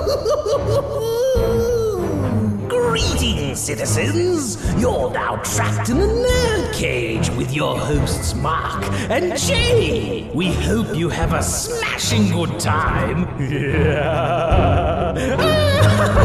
Greetings, citizens! You're now trapped in the nerd cage with your hosts Mark and Jay. We hope you have a smashing good time. Yeah!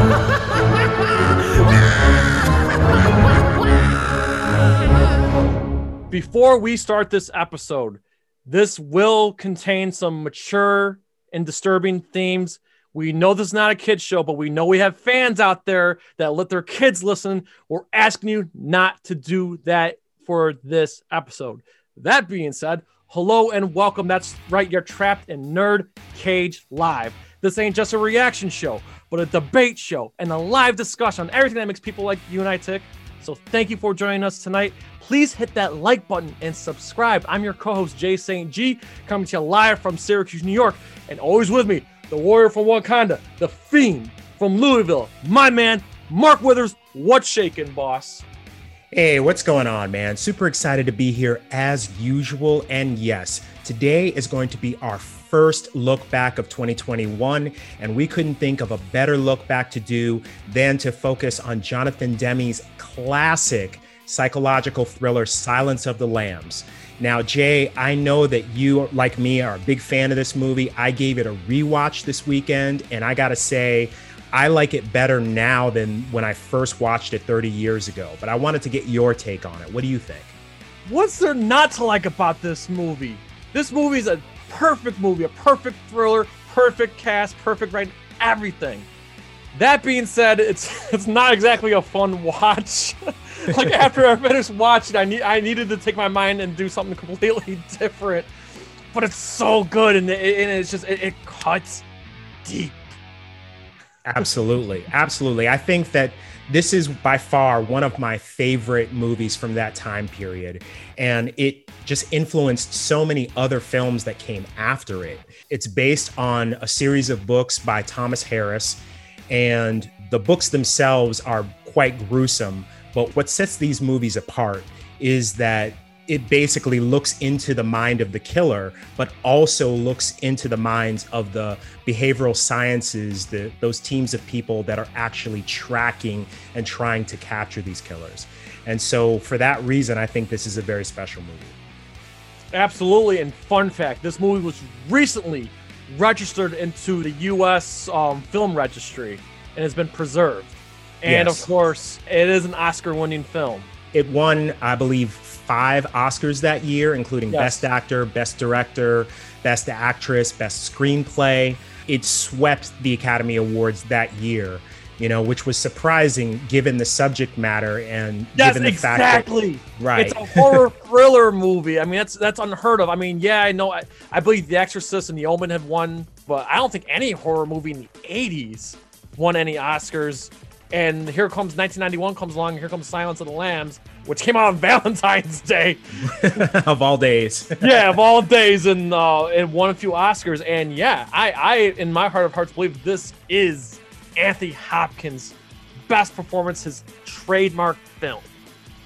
Before we start this episode, this will contain some mature and disturbing themes. We know this is not a kid's show, but we know we have fans out there that let their kids listen. We're asking you not to do that for this episode. That being said, hello and welcome. That's right, you're trapped in Nerd Cage Live. This ain't just a reaction show, but a debate show and a live discussion on everything that makes people like you and I tick. So thank you for joining us tonight. Please hit that like button and subscribe. I'm your co-host Jay St. G, coming to you live from Syracuse, New York, and always with me, the warrior from Wakanda, the fiend from Louisville, my man, Mark Withers. What's shaking, boss? Hey, what's going on, man? Super excited to be here as usual. And yes, today is going to be our first look back of 2021. And we couldn't think of a better look back to do than to focus on Jonathan Demme's classic psychological thriller, Silence of the Lambs. Now, Jay, I know that you, like me, are a big fan of this movie. I gave it a rewatch this weekend, and I gotta say, I like it better now than when I first watched it 30 years ago. But I wanted to get your take on it. What do you think? What's there not to like about this movie? This movie is a perfect movie, a perfect thriller, perfect cast, perfect writing, everything. That being said, it's it's not exactly a fun watch. like after I finished watching, I need I needed to take my mind and do something completely different. But it's so good, and, it, and it's just it, it cuts deep. Absolutely, absolutely. I think that this is by far one of my favorite movies from that time period. And it just influenced so many other films that came after it. It's based on a series of books by Thomas Harris, and the books themselves are quite gruesome. But what sets these movies apart is that it basically looks into the mind of the killer, but also looks into the minds of the behavioral sciences, the, those teams of people that are actually tracking and trying to capture these killers. And so, for that reason, I think this is a very special movie. Absolutely. And fun fact this movie was recently registered into the U.S. Um, film registry and has been preserved. And yes. of course, it is an Oscar winning film. It won, I believe, five Oscars that year, including yes. Best Actor, Best Director, Best Actress, Best Screenplay. It swept the Academy Awards that year, you know, which was surprising given the subject matter and yes, given the exactly. fact that right. It's a horror thriller movie. I mean, that's that's unheard of. I mean, yeah, I know I, I believe The Exorcist and The Omen have won, but I don't think any horror movie in the 80s won any Oscars. And here comes 1991 comes along. Here comes Silence of the Lambs, which came out on Valentine's Day, of all days. yeah, of all days, and uh, and won a few Oscars. And yeah, I, I, in my heart of hearts, believe this is Anthony Hopkins' best performance, his trademark film.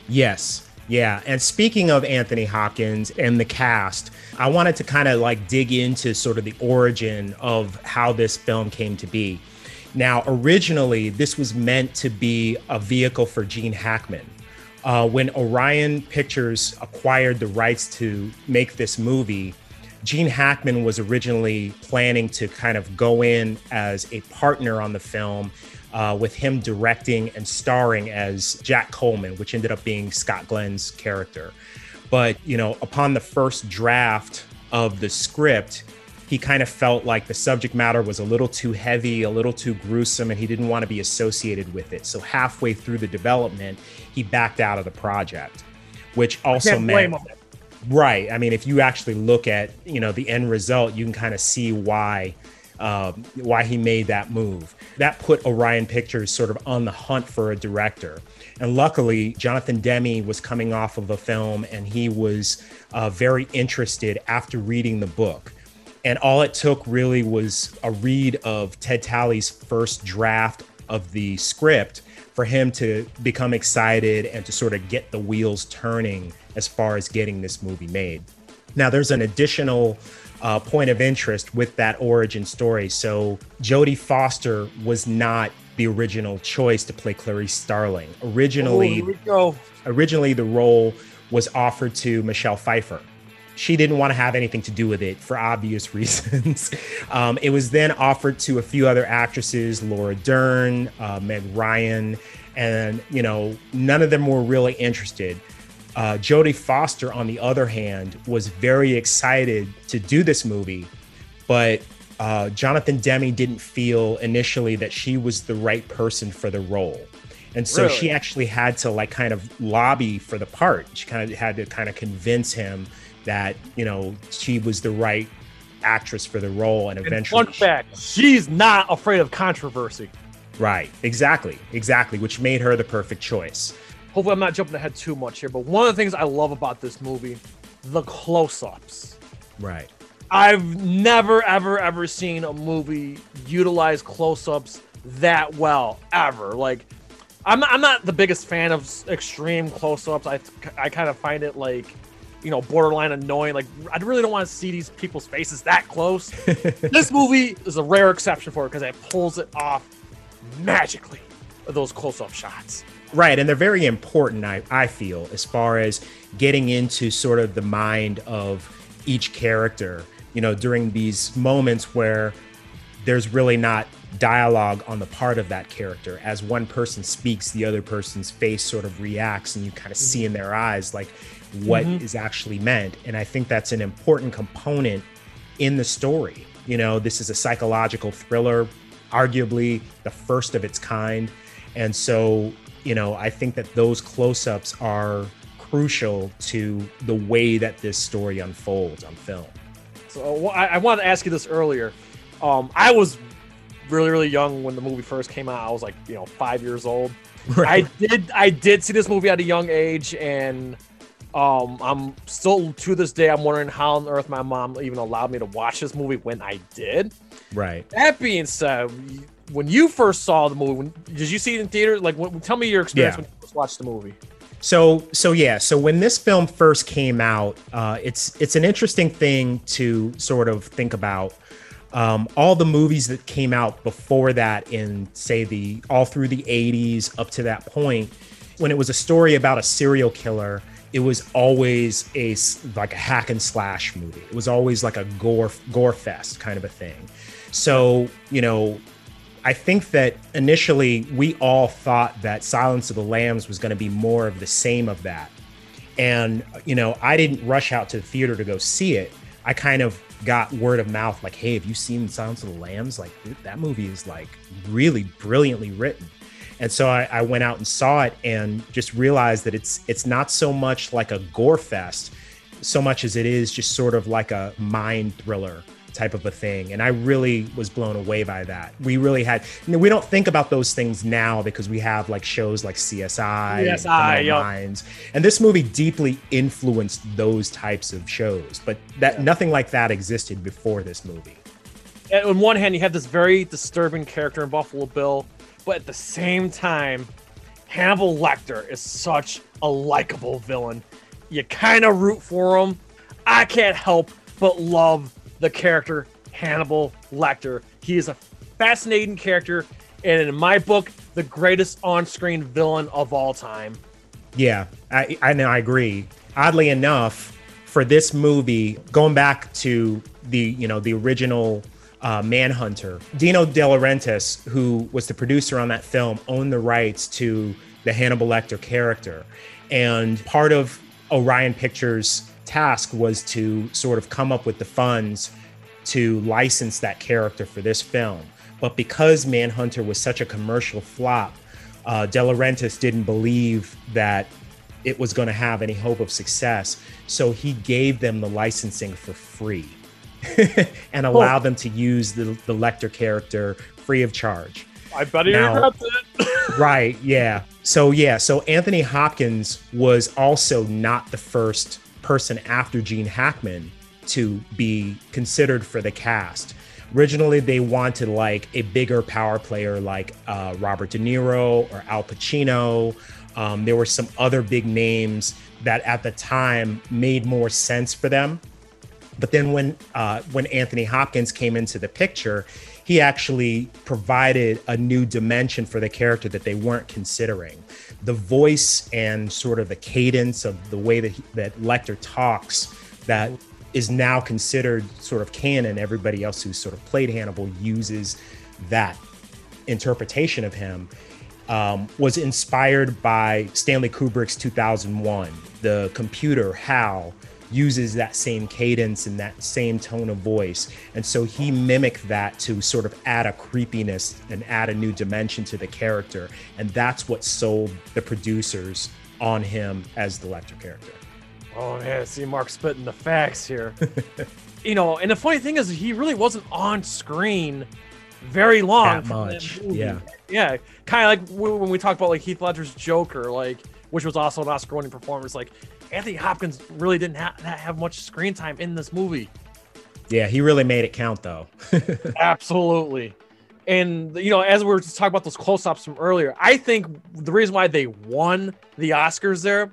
Yes, yeah. And speaking of Anthony Hopkins and the cast, I wanted to kind of like dig into sort of the origin of how this film came to be. Now, originally, this was meant to be a vehicle for Gene Hackman. Uh, when Orion Pictures acquired the rights to make this movie, Gene Hackman was originally planning to kind of go in as a partner on the film, uh, with him directing and starring as Jack Coleman, which ended up being Scott Glenn's character. But, you know, upon the first draft of the script, he kind of felt like the subject matter was a little too heavy, a little too gruesome, and he didn't want to be associated with it. So halfway through the development, he backed out of the project, which also meant right. I mean, if you actually look at you know the end result, you can kind of see why. Uh, why he made that move. That put Orion Pictures sort of on the hunt for a director. And luckily, Jonathan Demme was coming off of a film and he was uh, very interested after reading the book. And all it took really was a read of Ted Tally's first draft of the script for him to become excited and to sort of get the wheels turning as far as getting this movie made. Now, there's an additional uh, point of interest with that origin story. So, Jodie Foster was not the original choice to play Clarice Starling. Originally, oh, originally the role was offered to Michelle Pfeiffer. She didn't want to have anything to do with it for obvious reasons. um, it was then offered to a few other actresses, Laura Dern, uh, Meg Ryan, and you know none of them were really interested. Uh, Jodie Foster, on the other hand, was very excited to do this movie, but uh, Jonathan Demme didn't feel initially that she was the right person for the role. And so Really? she actually had to like kind of lobby for the part. She kind of had to kind of convince him that, you know, she was the right actress for the role. And And eventually, fun fact, she's not afraid of controversy. right, exactly, exactly, which made her the perfect choice. Hopefully, I'm not jumping ahead too much here, but one of the things I love about this movie, the close-ups. Right. I've never, ever, ever seen a movie utilize close-ups that well ever. Like, I'm not, I'm not the biggest fan of extreme close-ups. I I kind of find it like, you know, borderline annoying. Like, I really don't want to see these people's faces that close. this movie is a rare exception for it because it pulls it off magically. Those close-up shots. Right, and they're very important. I, I feel as far as getting into sort of the mind of each character. You know, during these moments where there's really not dialogue on the part of that character. As one person speaks, the other person's face sort of reacts, and you kind of see mm-hmm. in their eyes like what is actually meant. And I think that's an important component in the story. You know, this is a psychological thriller, arguably the first of its kind. And so, you know, I think that those close ups are crucial to the way that this story unfolds on film. So I, I wanted to ask you this earlier. Um, I was really, really young when the movie first came out. I was like, you know, five years old. I did, I did see this movie at a young age, and um, I'm still to this day, I'm wondering how on earth my mom even allowed me to watch this movie when I did. Right. That being said, when you first saw the movie, when, did you see it in theater? Like, when, tell me your experience Yeah. when you first watched the movie. So so yeah, so when this film first came out, uh, it's it's an interesting thing to sort of think about. Um, all the movies that came out before that, in say the all through the '80s up to that point, when it was a story about a serial killer, it was always a like a hack and slash movie. It was always like a gore gore fest kind of a thing. So you know, I think that initially we all thought that Silence of the Lambs was going to be more of the same of that. And, you know, I didn't rush out to the theater to go see it. I kind of got word of mouth like, hey, have you seen Silence of the Lambs? Like, th- that movie is like really brilliantly written. And so I, I went out and saw it and just realized that it's it's not so much like a gore fest, so much as it is just sort of like a mind thriller type of a thing. And I really was blown away by that. We really had, you know, we don't think about those things now because we have like shows like CSI, and CSI, yup. Minds. And this movie deeply influenced those types of shows, but that nothing like that existed before this movie. And on one hand, you have this very disturbing character in Buffalo Bill, but at the same time, Hannibal Lecter is such a likable villain. You kind of root for him. I can't help but love the character Hannibal Lecter. He is a fascinating character, and in my book, the greatest on-screen villain of all time. Yeah, I, I. I agree. Oddly enough, for this movie, going back to the you know the original uh, Manhunter, Dino De Laurentiis, who was the producer on that film, owned the rights to the Hannibal Lecter character, and part of Orion Pictures' task was to sort of come up with the funds to license that character for this film. But because Manhunter was such a commercial flop, uh, De Laurentiis didn't believe that it was going to have any hope of success. So he gave them the licensing for free and allowed them to use the, the Lecter character free of charge. I bet he Now- regrets it. Right. Yeah. So, yeah. So Anthony Hopkins was also not the first person after Gene Hackman to be considered for the cast. Originally, they wanted like a bigger power player like uh, Robert De Niro or Al Pacino. Um, there were some other big names that at the time made more sense for them. But then when uh, when Anthony Hopkins came into the picture, he actually provided a new dimension for the character that they weren't considering. The voice and sort of the cadence of the way that he, that Lecter talks that is now considered sort of canon. Everybody else who's sort of played Hannibal uses that interpretation of him. Um, was inspired by Stanley Kubrick's 2001. The computer HAL uses that same cadence and that same tone of voice. And so he mimicked that to sort of add a creepiness and add a new dimension to the character. And that's what sold the producers on him as the Lecter character. Oh man, see Mark spitting the facts here. you know, and the funny thing is he really wasn't on screen very long. That much. Yeah. Yeah. Kind of like when we talk about like Heath Ledger's Joker, like which was also an Oscar-winning performance. Like Anthony Hopkins really didn't ha- have much screen time in this movie. Yeah, he really made it count though. Absolutely. And you know, as we were just talking about those close-ups from earlier, I think the reason why they won the Oscars there,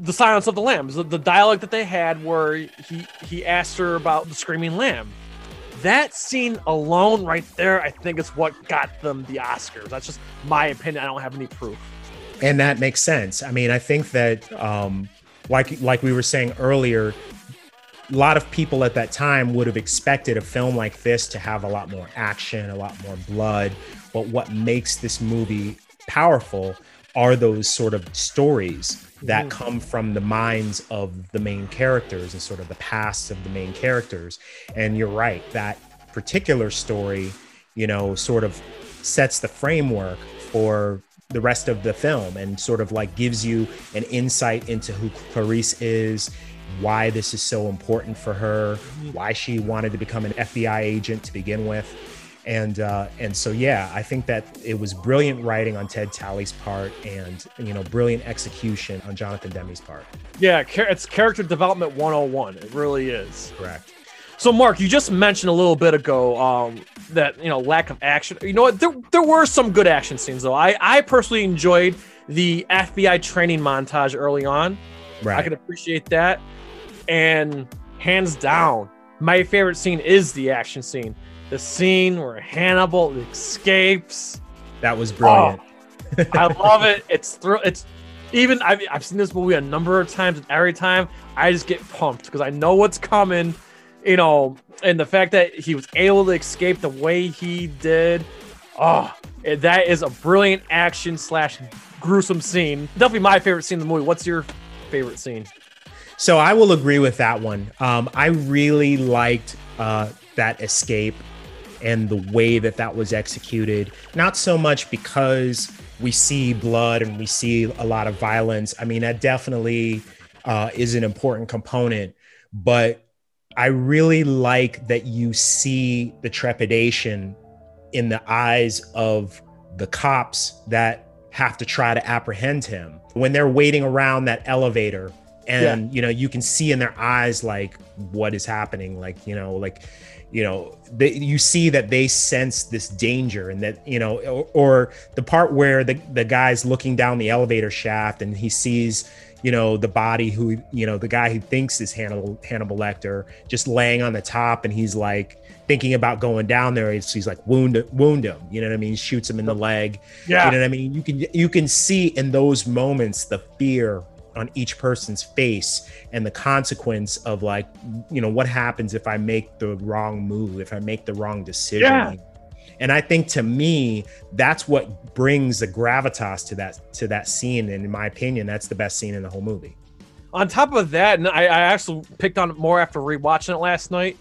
the Silence of the Lambs, the, the dialogue that they had where he he asked her about the screaming lamb. That scene alone, right there, I think is what got them the Oscars. That's just my opinion. I don't have any proof and that makes sense. I mean, I think that um, like like we were saying earlier, a lot of people at that time would have expected a film like this to have a lot more action, a lot more blood. But what makes this movie powerful are those sort of stories that mm-hmm. come from the minds of the main characters and sort of the past of the main characters. And you're right, that particular story, you know, sort of sets the framework for the rest of the film and sort of like gives you an insight into who Clarice is, why this is so important for her, why she wanted to become an FBI agent to begin with. And uh, and so yeah, I think that it was brilliant writing on Ted Tally's part, and you know, brilliant execution on Jonathan Demme's part. Yeah, it's character development 101. It really is. Correct. So, Mark, you just mentioned a little bit ago um, that you know lack of action. You know what? There, there were some good action scenes though. I I personally enjoyed the FBI training montage early on. Right. I can appreciate that, and hands down, my favorite scene is the action scene. The scene where Hannibal escapes. That was brilliant. Oh, I love it. It's thr- it's even I've, I've seen this movie a number of times, and every time I just get pumped because I know what's coming you know, and the fact that he was able to escape the way he did, oh, that is a brilliant action slash gruesome scene. Definitely my favorite scene in the movie. What's your favorite scene? So I will agree with that one. Um, I really liked uh, that escape and the way that that was executed. Not so much because we see blood and we see a lot of violence. I mean, that definitely uh, is an important component, but I really like that you see the trepidation in the eyes of the cops that have to try to apprehend him when they're waiting around that elevator and yeah. you know you can see in their eyes like what is happening like you know like you know they, you see that they sense this danger and that you know or, or the part where the, the guy's looking down the elevator shaft and he sees you know, the body who, you know, the guy who thinks is Hannibal, Hannibal Lecter just laying on the top and he's like thinking about going down there. He's, he's like wound, wound him, you know what I mean? Shoots him in the leg. Yeah. You know what I mean? You can, you can see in those moments, the fear on each person's face and the consequence of like, you know, what happens if I make the wrong move, if I make the wrong decision. Yeah and i think to me that's what brings the gravitas to that to that scene. And in my opinion that's the best scene in the whole movie. On top of that and i, I actually picked on it more after rewatching it last night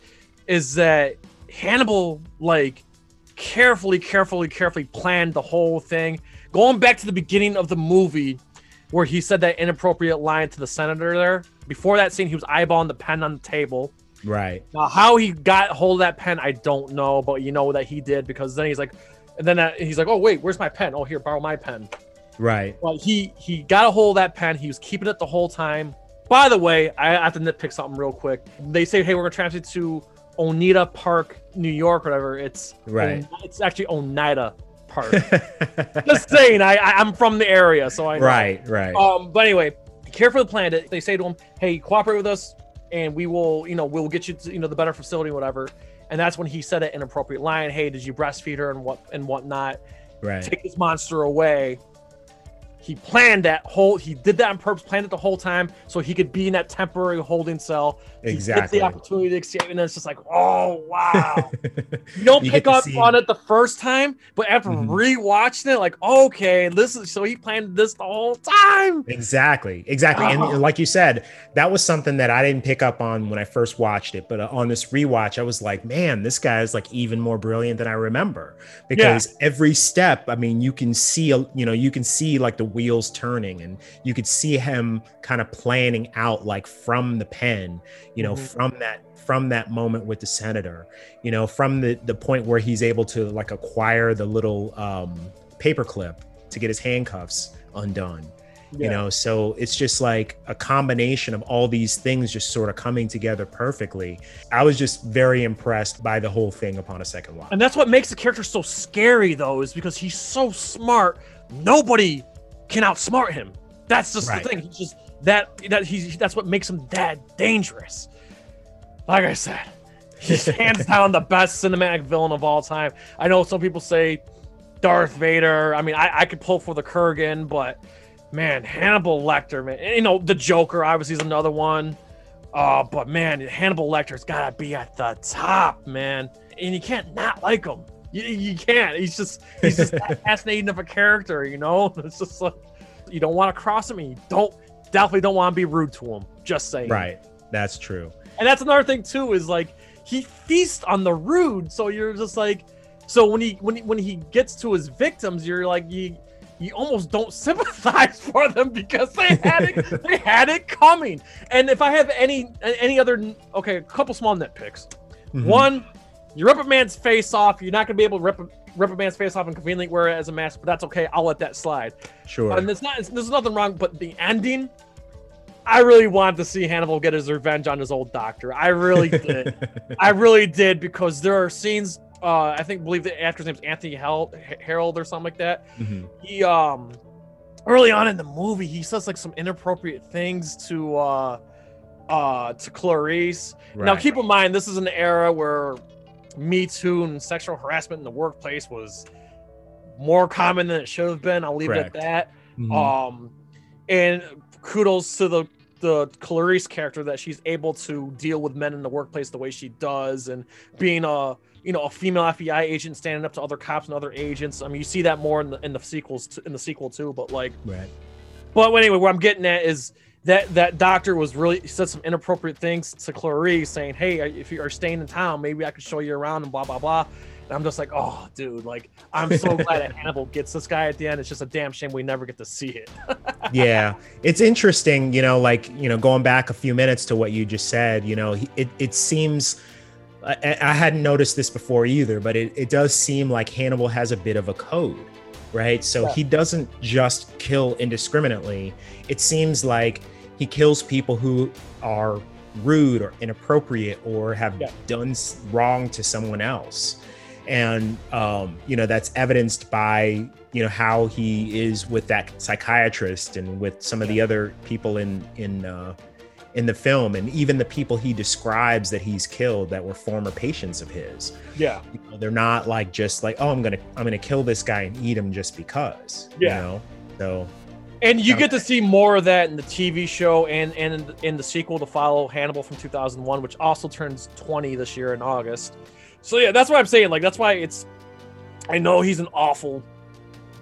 is that hannibal like carefully carefully carefully planned the whole thing. Going back to the beginning of the movie where he said that inappropriate line to the senator there before that scene he was eyeballing the pen on the table Right. Now, how he got hold of that pen, I don't know, but you know that he did because then he's like, and then that, he's like, oh wait, where's my pen? Oh here, borrow my pen. Right. Well, he he got a hold of that pen. He was keeping it the whole time. By the way, I have to nitpick something real quick. They say, hey, we're gonna transfer to Oneida Park, New York, whatever. It's right. It's actually Oneida Park. Just saying, I, I am from the area, so I know. Right, right. Um, but anyway, carefully the Planet. They say to him, hey, cooperate with us and we will, you know, we'll get you to, you know, the better facility, whatever. And that's when he said an inappropriate line. Hey, did you breastfeed her and what and whatnot? Right. Take this monster away. He planned that whole. He did that on purpose. Planned it the whole time so he could be in that temporary holding cell. Exactly. the opportunity to escape, and then it's just like, oh wow. You don't You pick up on it the first time, but after Mhm. rewatching it, like, okay, this is so he planned this the whole time. Exactly, exactly. Oh. And like you said, that was something that I didn't pick up on when I first watched it. But on this rewatch, I was like, man, this guy is like even more brilliant than I remember. Because every step, I mean, you can see, you know, you can see like the wheels turning, and you could see him kind of planning out like from the pen, you know, Mhm. from that from that moment with the senator, you know, from the the point where he's able to like acquire the little um, paperclip to get his handcuffs undone you know so it's just like a combination of all these things just sort of coming together perfectly i was just very impressed by the whole thing upon a second watch And that's what makes the character so scary, though, is because he's so smart. Nobody can outsmart him. That's just Right. the thing. He's just that that he's that's what makes him that dangerous. Like I said, he's hands down the best cinematic villain of all time. I know some people say Darth Vader. I mean, I, I could pull for the Kurgan, but man, Hannibal Lecter, man, you know the Joker obviously is another one. Uh, but man, Hannibal Lecter's gotta be at the top, man, and you can't not like him. You, you can't. He's just he's just that fascinating of a character, you know. It's just like you don't want to cross him, and you don't definitely don't want to be rude to him. Just saying, right that's true and that's another thing too is like he feasts on the rude so you're just like so when he when he, when he gets to his victims you're like you you almost don't sympathize for them because they had it they had it coming and if i have any any other okay a couple small nitpicks Mhm. one you rip a man's face off you're not going to be able to rip a, rip a man's face off and conveniently wear it as a mask but that's okay i'll let that slide sure and there's not there's nothing wrong, but the ending, I really wanted to see Hannibal get his revenge on his old doctor. I really did. I really did because there are scenes. Uh, I think believe the actor's name's Anthony Hel- Harold or something like that. Mhm. He um early on in the movie he says like some inappropriate things to uh uh to Clarice. Now keep in mind this is an era where Me Too and sexual harassment in the workplace was more common than it should have been. I'll leave Correct. it at that. Mhm. Um, and kudos to the the Clarice character that she's able to deal with men in the workplace the way she does, and being a you know a female FBI agent standing up to other cops and other agents. I mean, you see that more in the in the sequels t- in the sequel too. But like, right but anyway, where I'm getting at is that that doctor was really said some inappropriate things to Clarice, saying, "Hey, if you are staying in town, maybe I could show you around and blah blah blah." And I'm just like, "Oh, dude, like I'm so glad that Hannibal gets this guy at the end. It's just a damn shame we never get to see it." yeah it's interesting you know like you know going back a few minutes to what you just said you know it, it seems I, I hadn't noticed this before either but it, it does seem like hannibal has a bit of a code right so Yeah. he doesn't just kill indiscriminately it seems like he kills people who are rude or inappropriate or have Yeah. done wrong to someone else and um, you know that's evidenced by you know how he is with that psychiatrist and with some of the other people in in uh, in the film and even the people he describes that he's killed that were former patients of his yeah. you know, they're not like just like oh i'm gonna i'm gonna kill this guy and eat him just because Yeah. you know so And you get to see more of that in the TV show and and in the, in the sequel to follow Hannibal from 2001, which also turns 20 this year in August. So yeah, that's what I'm saying. Like that's why it's. I know he's an awful,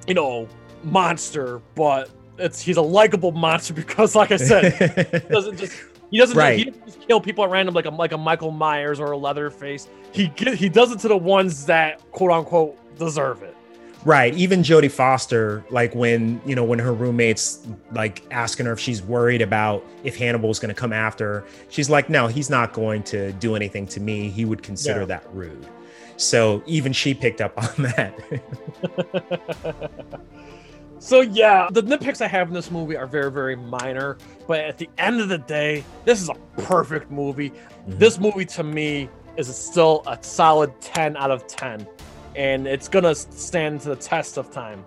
you know, monster, but it's he's a likable monster because, like I said, he doesn't just he doesn't Right. he doesn't just kill people at random like a like a Michael Myers or a Leatherface. He get, he does it to the ones that quote unquote deserve it. Right. Even Jodie Foster, like when, you know, when her roommates like asking her if she's worried about if Hannibal's going to come after her, she's like, no, he's not going to do anything to me. He would consider Yeah. that rude. So even she picked up on that. So yeah, the nitpicks I have in this movie are very, very minor. But at the end of the day, this is a perfect movie. Mhm. This movie to me is still a solid 10 out of 10. And it's gonna stand to the test of time.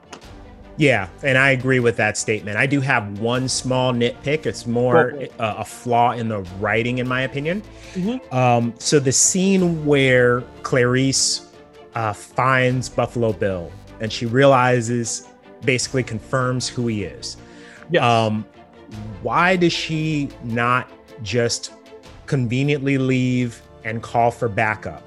Yeah, and I agree with that statement. I do have one small nitpick. It's more uh, a flaw in the writing, in my opinion. Mm-hmm. Um, so the scene where Clarice uh, finds Buffalo Bill and she realizes, basically confirms who he is. Yes. Um, why does she not just conveniently leave and call for backup?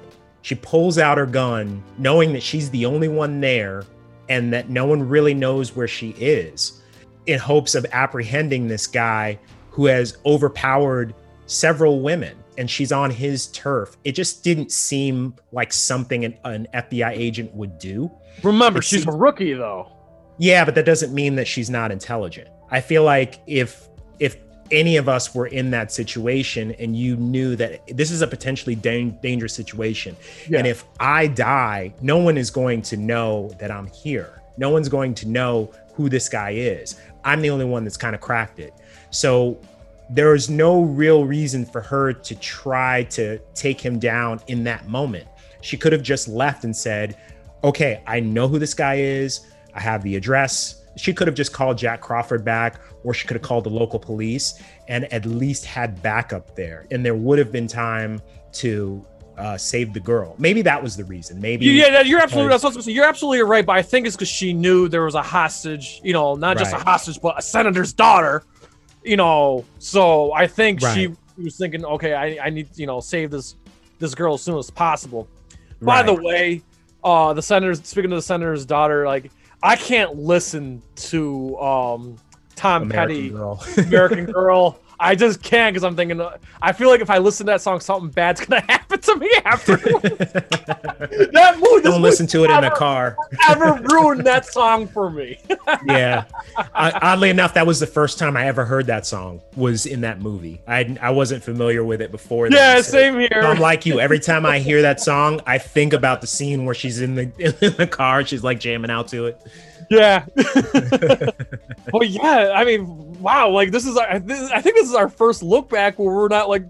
She pulls out her gun, knowing that she's the only one there and that no one really knows where she is in hopes of apprehending this guy who has overpowered several women and she's on his turf. It just didn't seem like something an, an FBI agent would do. Remember, it she's seems, a rookie though. Yeah, but that doesn't mean that she's not intelligent. I feel like if if any of us were in that situation and you knew that this is a potentially da- dangerous situation. Yeah. and if i die no one is going to know that i'm here. No one's going to know who this guy is. I'm the only one that's kind of cracked it. So there is no real reason for her to try to take him down in that moment. She could have just left and said okay i know who this guy is. I have the address she could have just called Jack Crawford back, or she could have called the local police and at least had backup there. And there would have been time to uh, save the girl. Maybe that was the reason. Maybe yeah, you're absolutely that's you're absolutely right. But I think it's because she knew there was a hostage. You know, not just right. a hostage, but a senator's daughter. You know, so I think right. she was thinking, okay, I, I need you know save this this girl as soon as possible. By right. the way, uh, the senator's speaking to the senator's daughter, like I can't listen to um, Tom American Petty, Girl. American Girl. I just can't because I'm thinking. I feel like if I listen to that song, something bad's gonna happen to me after. that movie. Don't listen to it in a car. ever ruined that song for me. yeah. oddly enough, that was the first time I ever heard that song. Was in that movie. I I wasn't familiar with it before. Yeah, then, so same here. I'm like you. Every time I hear that song, I think about the scene where she's in the in the car. She's like jamming out to it. Yeah. well, yeah. I mean, wow. Like this is, our, I think this is our first look back where we're not like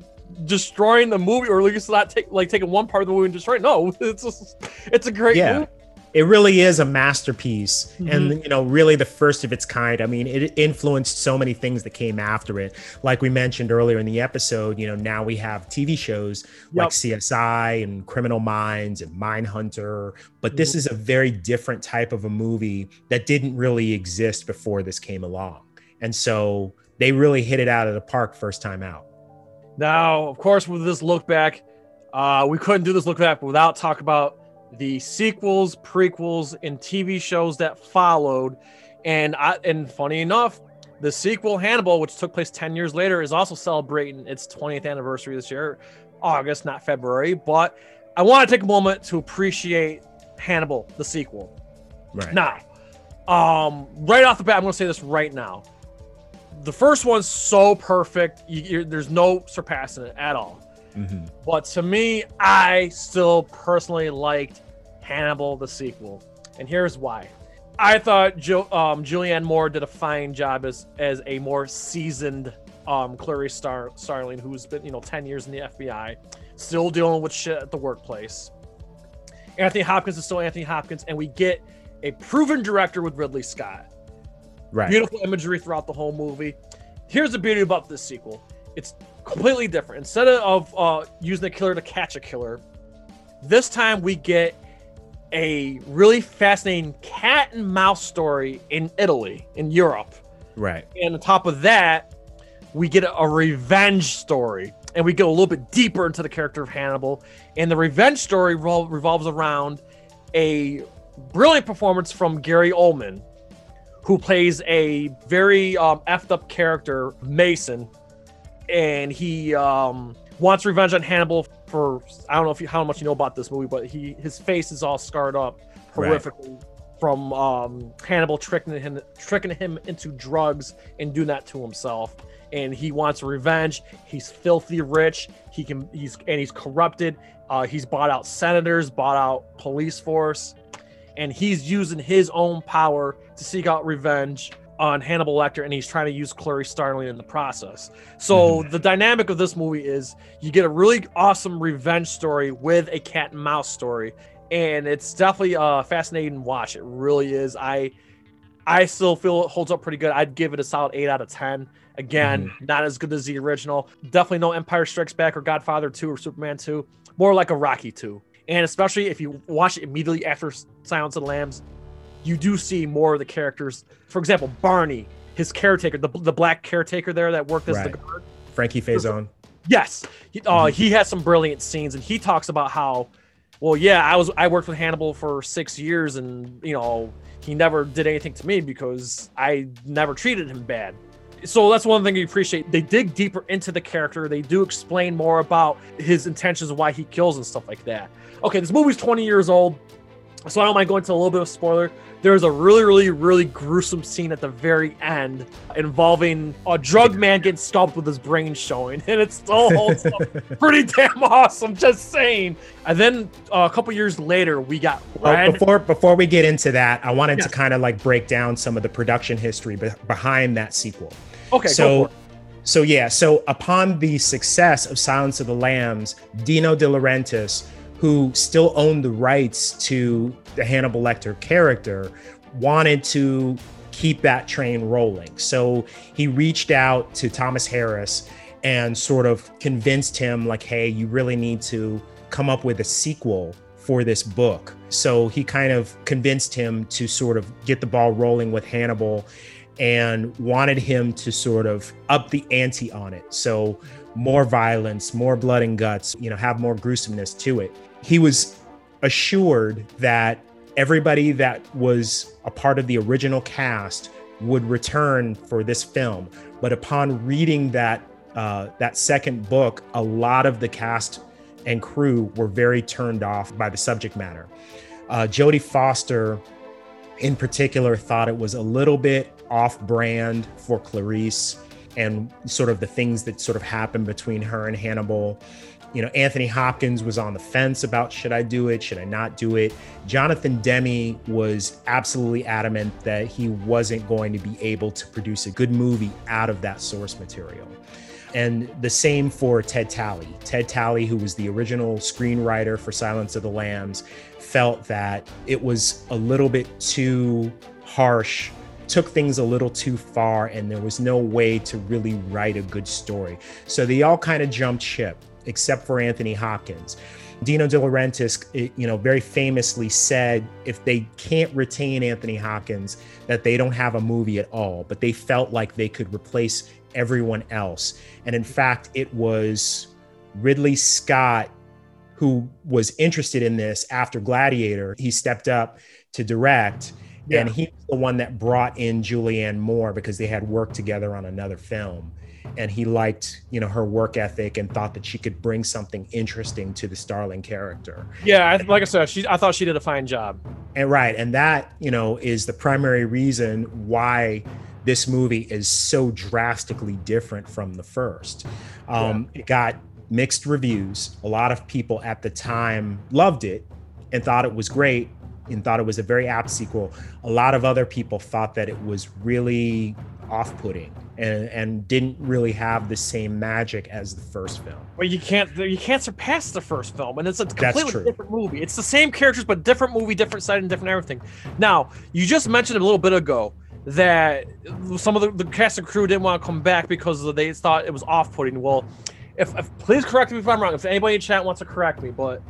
destroying the movie, or at least not take like taking one part of the movie and destroying. No, it's just, it's a great yeah. movie it really is a masterpiece mm-hmm. and you know really the first of its kind i mean it influenced so many things that came after it like we mentioned earlier in the episode you know now we have tv shows yep. like csi and criminal minds and mindhunter but this mm-hmm. is a very different type of a movie that didn't really exist before this came along and so they really hit it out of the park first time out now of course with this look back uh, we couldn't do this look back without talk about the sequels, prequels, and TV shows that followed. And I, and funny enough, the sequel Hannibal, which took place 10 years later, is also celebrating its 20th anniversary this year, August, not February. But I want to take a moment to appreciate Hannibal, the sequel. Right. Now, um, right off the bat, I'm going to say this right now. The first one's so perfect. You, there's no surpassing it at all. Mm-hmm. But to me, I still personally liked Hannibal the sequel, and here's why. I thought jo- um, Julianne Moore did a fine job as as a more seasoned um, Clarice Star- Starling, who's been you know ten years in the FBI, still dealing with shit at the workplace. Anthony Hopkins is still Anthony Hopkins, and we get a proven director with Ridley Scott. Right. Beautiful imagery throughout the whole movie. Here's the beauty about this sequel. It's completely different. Instead of uh, using a killer to catch a killer, this time we get a really fascinating cat and mouse story in Italy, in Europe. Right. And on top of that, we get a revenge story. And we go a little bit deeper into the character of Hannibal. And the revenge story revol- revolves around a brilliant performance from Gary Oldman, who plays a very um, effed up character, Mason, and he um, wants revenge on Hannibal for I don't know if you, how much you know about this movie, but he his face is all scarred up horrifically right. from um, Hannibal tricking him tricking him into drugs and doing that to himself. And he wants revenge. He's filthy rich. He can he's and he's corrupted. Uh, he's bought out senators, bought out police force, and he's using his own power to seek out revenge on Hannibal Lecter, and he's trying to use Clarice Starling in the process. So mm-hmm. the dynamic of this movie is you get a really awesome revenge story with a cat and mouse story, and it's definitely a fascinating watch. It really is. I I still feel it holds up pretty good. I'd give it a solid eight out of ten. Again, mm-hmm. not as good as the original. Definitely no Empire Strikes Back or Godfather 2 or Superman 2. More like a Rocky 2. And especially if you watch it immediately after Silence of the Lambs, you do see more of the characters. For example, Barney, his caretaker, the, the black caretaker there that worked as right. the guard. Frankie Faison. Yes. He, uh, mm-hmm. he has some brilliant scenes and he talks about how, well, yeah, I was I worked with Hannibal for six years and, you know, he never did anything to me because I never treated him bad so that's one thing you appreciate. They dig deeper into the character. They do explain more about his intentions, why he kills, and stuff like that. Okay, this movie's 20 years old, so I don't mind going to a little bit of spoiler. There's a really, really, really gruesome scene at the very end involving a drug man getting scalped with his brain showing, and it's still holds up pretty damn awesome. Just saying. And then uh, a couple years later, we got well, before before we get into that, I wanted yes. to kind of like break down some of the production history be- behind that sequel. Okay. So, so yeah. So upon the success of Silence of the Lambs, Dino De Laurentiis, who still owned the rights to the Hannibal Lecter character, wanted to keep that train rolling. So he reached out to Thomas Harris and sort of convinced him, like, hey, you really need to come up with a sequel for this book. So he kind of convinced him to sort of get the ball rolling with Hannibal and wanted him to sort of up the ante on it. So more violence, more blood and guts, you know, have more gruesomeness to it. He was assured that everybody that was a part of the original cast would return for this film. But upon reading that uh, that second book, a lot of the cast and crew were very turned off by the subject matter. Uh, Jodie Foster, in particular, thought it was a little bit off brand for Clarice and sort of the things that sort of happened between her and Hannibal. You know, Anthony Hopkins was on the fence about should I do it, should I not do it. Jonathan Demme was absolutely adamant that he wasn't going to be able to produce a good movie out of that source material. And the same for Ted Tally. Ted Tally, who was the original screenwriter for Silence of the Lambs, felt that it was a little bit too harsh took things a little too far and there was no way to really write a good story. So they all kind of jumped ship, except for Anthony Hopkins. Dino De Laurentiis, eh, you know, very famously said if they can't retain Anthony Hopkins, that they don't have a movie at all. But they felt like they could replace everyone else. And in fact, it was Ridley Scott who was interested in this after Gladiator. He stepped up to direct yeah. And he was the one that brought in Julianne Moore because they had worked together on another film. And he liked, you know, her work ethic and thought that she could bring something interesting to the Starling character. Yeah, like I said, she I thought she did a fine job. And right, and that, you know, is the primary reason why this movie is so drastically different from the first. Um, yeah. It got mixed reviews. A lot of people at the time loved it and thought it was great and thought it was a very apt sequel. A lot of other people thought that it was really off-putting and, and didn't really have the same magic as the first film. Well, you can't you can't surpass the first film, and it's a completely different movie. It's the same characters, but different movie, different side, and different everything. Now, you just mentioned a little bit ago that some of the, the cast and crew didn't want to come back because they thought it was off-putting. Well, if, if please correct me if I'm wrong. If anybody in chat wants to correct me, but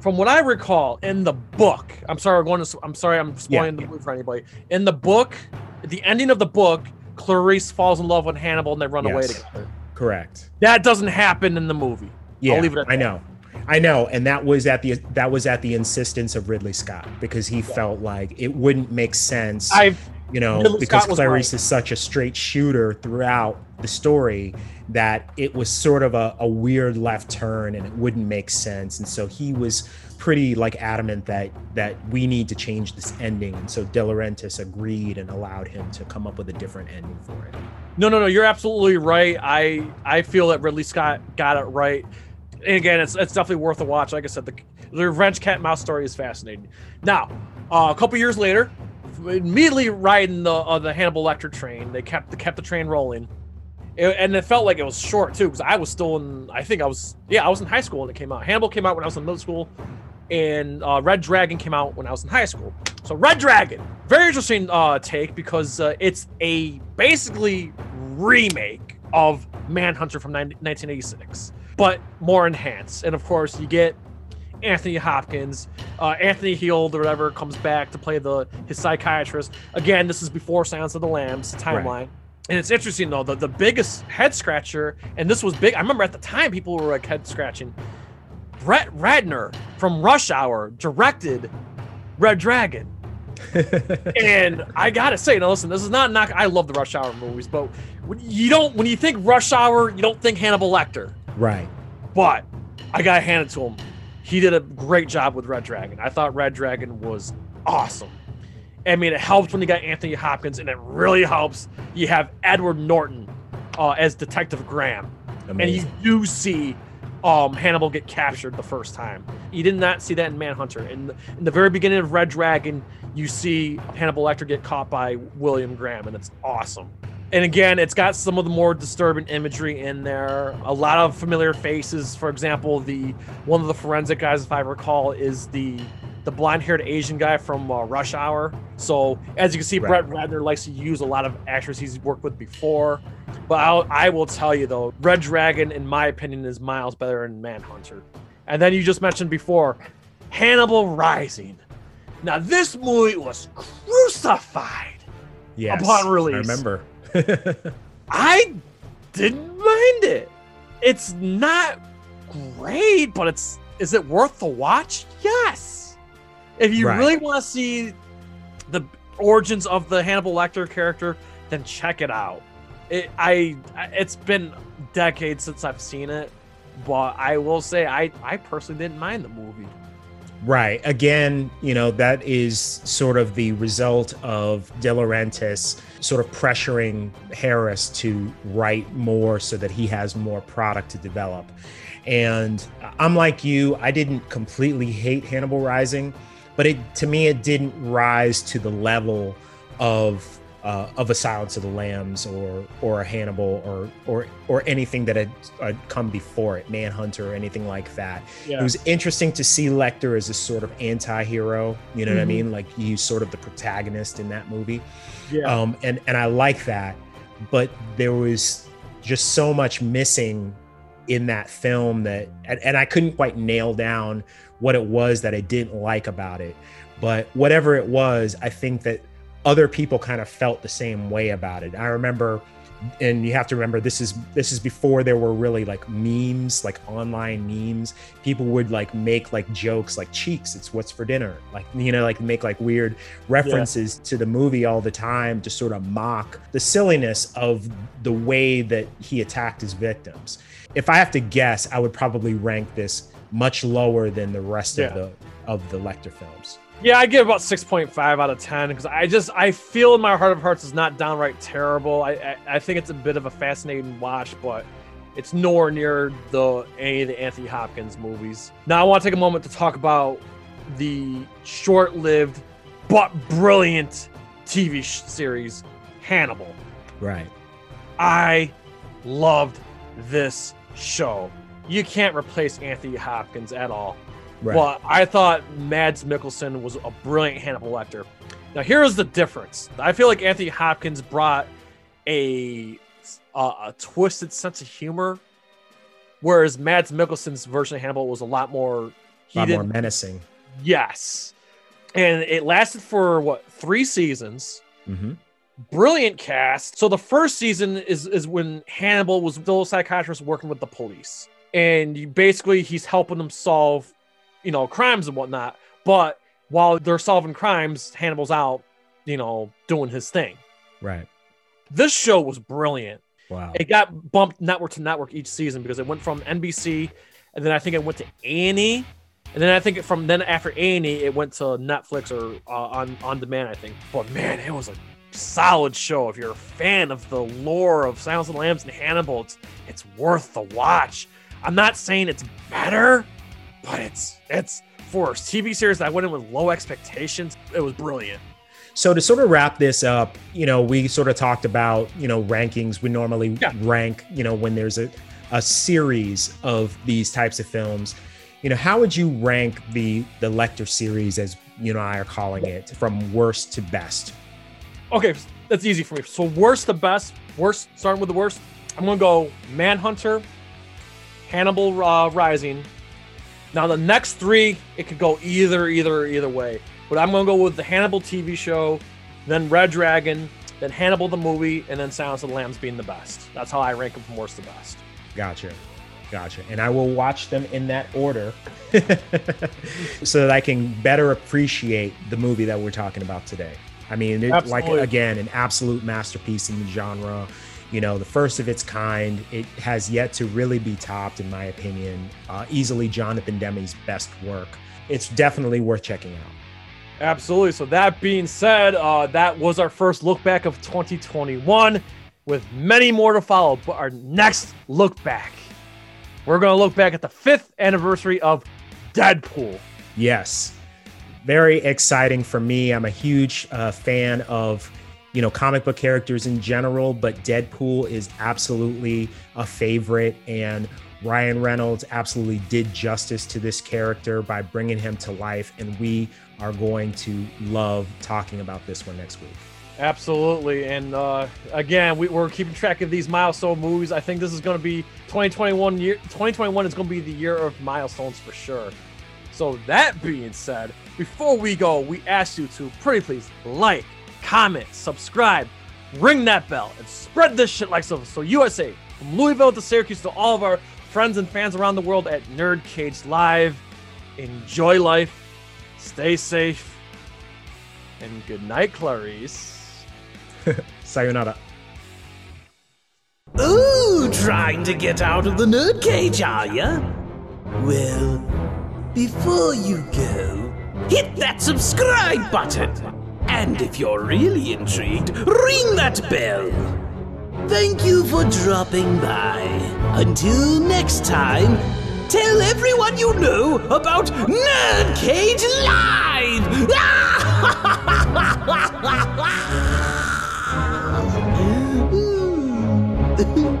from what I recall in the book, I'm sorry, I'm going to, I'm sorry, I'm spoiling yeah. the movie for anybody. In the book, the ending of the book, Clarice falls in love with Hannibal and they run yes. away together. Correct. That doesn't happen in the movie. Yeah, I'll leave it I that. know. I know, and that was at the that was at the insistence of Ridley Scott because he yeah. felt like it wouldn't make sense. I've you know Ridley because Clarice right. is such a straight shooter throughout the story that it was sort of a, a weird left turn and it wouldn't make sense. And so he was pretty like adamant that that we need to change this ending. And so De Laurentiis agreed and allowed him to come up with a different ending for it. No, no, no, you're absolutely right. I I feel that Ridley Scott got it right. And again, it's it's definitely worth a watch. Like I said, the, the revenge cat mouse story is fascinating. Now, uh, a couple years later, immediately riding the uh, the Hannibal Lecter train, they kept the kept the train rolling. It, and it felt like it was short too because I was still in. I think I was yeah I was in high school when it came out. Hannibal came out when I was in middle school. and uh, Red Dragon came out when I was in high school. So Red Dragon, very interesting uh, take because uh, it's a basically remake of Manhunter from 90- 1986, but more enhanced. And of course, you get Anthony Hopkins, uh, Anthony Heald or whatever comes back to play the his psychiatrist. Again, this is before Silence of the Lambs timeline. Right. And it's interesting though, the, the biggest head scratcher, and this was big. I remember at the time people were like head scratching. Brett Ratner from Rush Hour directed Red Dragon. and I gotta say, now listen, this is not knock. I love the Rush Hour movies, but when you don't when you think Rush Hour, you don't think Hannibal Lecter. Right. But I gotta hand it to him. He did a great job with Red Dragon. I thought Red Dragon was awesome. I mean, it helps when you got Anthony Hopkins, and it really helps you have Edward Norton uh, as Detective Graham. And you do see um, Hannibal get captured the first time. You did not see that in Manhunter. In the, in the very beginning of Red Dragon, you see Hannibal Lecter get caught by William Graham, and it's awesome. And again, it's got some of the more disturbing imagery in there. A lot of familiar faces. For example, the one of the forensic guys, if I recall, is the the blonde-haired Asian guy from uh, Rush Hour. So as you can see, Right. Brett Ratner likes to use a lot of actors he's worked with before. But I'll, I will tell you though, Red Dragon, in my opinion, is miles better than Manhunter. And then you just mentioned before, Hannibal Rising. Now this movie was crucified. Yes. Upon release. I remember. I didn't mind it. It's not great, but it's is it worth the watch? Yes. If you Right. really want to see the origins of the Hannibal Lecter character, then check it out. It, I it's been decades since I've seen it, but I will say I I personally didn't mind the movie. Right. Again, you know, that is sort of the result of De Laurentiis sort of pressuring Harris to write more so that he has more product to develop. And I'm like you, I didn't completely hate Hannibal Rising, but it to me it didn't rise to the level of uh, of a Silence of the Lambs or or a Hannibal or or or anything that had uh, come before it, Manhunter or anything like that it was interesting to see Lecter as a sort of anti-hero. You know what I Mhm. mean? Like he's sort of the protagonist in that movie. yeah. Um, and and I like that, but there was just so much missing in that film that and, and I couldn't quite nail down what it was that I didn't like about it. But whatever it was, I think that other people kind of felt the same way about it. I remember and you have to remember this is this is before there were really like memes like online memes. People would like make like jokes like cheeks it's what's for dinner. Like you know like make like weird references to the movie all the time to sort of mock the silliness of the way that he attacked his victims. If i have to guess i would probably rank this much lower than the rest Yeah. of the of the lecter films Yeah, I give about six point five out of ten because I just I feel in my heart of hearts is not downright terrible. I, I I think it's a bit of a fascinating watch, but it's nowhere near the any of the Anthony Hopkins movies. Now I want to take a moment to talk about the short-lived but brilliant TV sh- series Hannibal. right I loved this show. You can't replace Anthony Hopkins at all. Right But I thought Mads Mikkelsen was a brilliant Hannibal Lecter. Now here's the difference. I feel like Anthony Hopkins brought a a, a twisted sense of humor, whereas Mads Mikkelsen's version of Hannibal was a lot more. A lot more menacing Yes, and it lasted for what three seasons. hmm Brilliant cast. So the first season is is when Hannibal was still a psychiatrist working with the police, and basically he's helping them solve, you know, crimes and whatnot. But while they're solving crimes, Hannibal's out, you know, doing his thing. right This show was brilliant. wow It got bumped network to network each season because it went from NBC, and then I think it went to A&E, then I think from then after A&E it went to Netflix or uh, on on demand. I think. But man, it was a solid show. If you're a fan of the lore of Silence of the Lambs and Hannibal, it's it's worth the watch. I'm not saying it's better, but it's it's for a TV series that went in with low expectations. It was brilliant. So to sort of wrap this up, you know, we sort of talked about, you know, rankings. We normally Yeah. rank, you know, when there's a, a series of these types of films. you know, how would you rank the the Lecter series as you know I are calling it from worst to best? Okay, that's easy for me. So worst to best, worst starting with the worst. I'm gonna go Manhunter, Hannibal uh, Rising. Now the next three, it could go either, either, either way. But I'm gonna go with the Hannibal TV show, then Red Dragon, then Hannibal the movie, and then Silence of the Lambs being the best. That's how I rank them from worst to best. Gotcha. Gotcha. And I will watch them in that order so that I can better appreciate the movie that we're talking about today. I mean, it's like, again, an absolute masterpiece in the genre. You know, the first of its kind. It has yet to really be topped, in my opinion. Uh, easily Jonathan Demme's best work. It's definitely worth checking out. Absolutely. So, that being said, uh, that was our first look back of 2021 with many more to follow. But our next look back, we're going to look back at the fifth anniversary of Deadpool. Yes. Very exciting for me. I'm a huge uh, fan of you know comic book characters in general but deadpool is absolutely a favorite and ryan reynolds absolutely did justice to this character by bringing him to life and we are going to love talking about this one next week. Absolutely and uh, again we, are keeping track of these milestone movies. I think this is going to be 2021 year 2021 is going to be the year of milestones for sure. So that being said before we go we ask you to pretty please like comment, subscribe, ring that bell, and spread this shit like so. So USA, from Louisville to Syracuse to all of our friends and fans around the world at Nerd Cage Live. Enjoy life, stay safe, and good night, Clarice. Sayonara. Ooh, trying to get out of the nerd cage, are ya? Well, before you go, hit that subscribe button. And if you're really intrigued, ring that bell. Thank you for dropping by. Until next time, tell everyone you know about Nerd Cage Live! Hmm.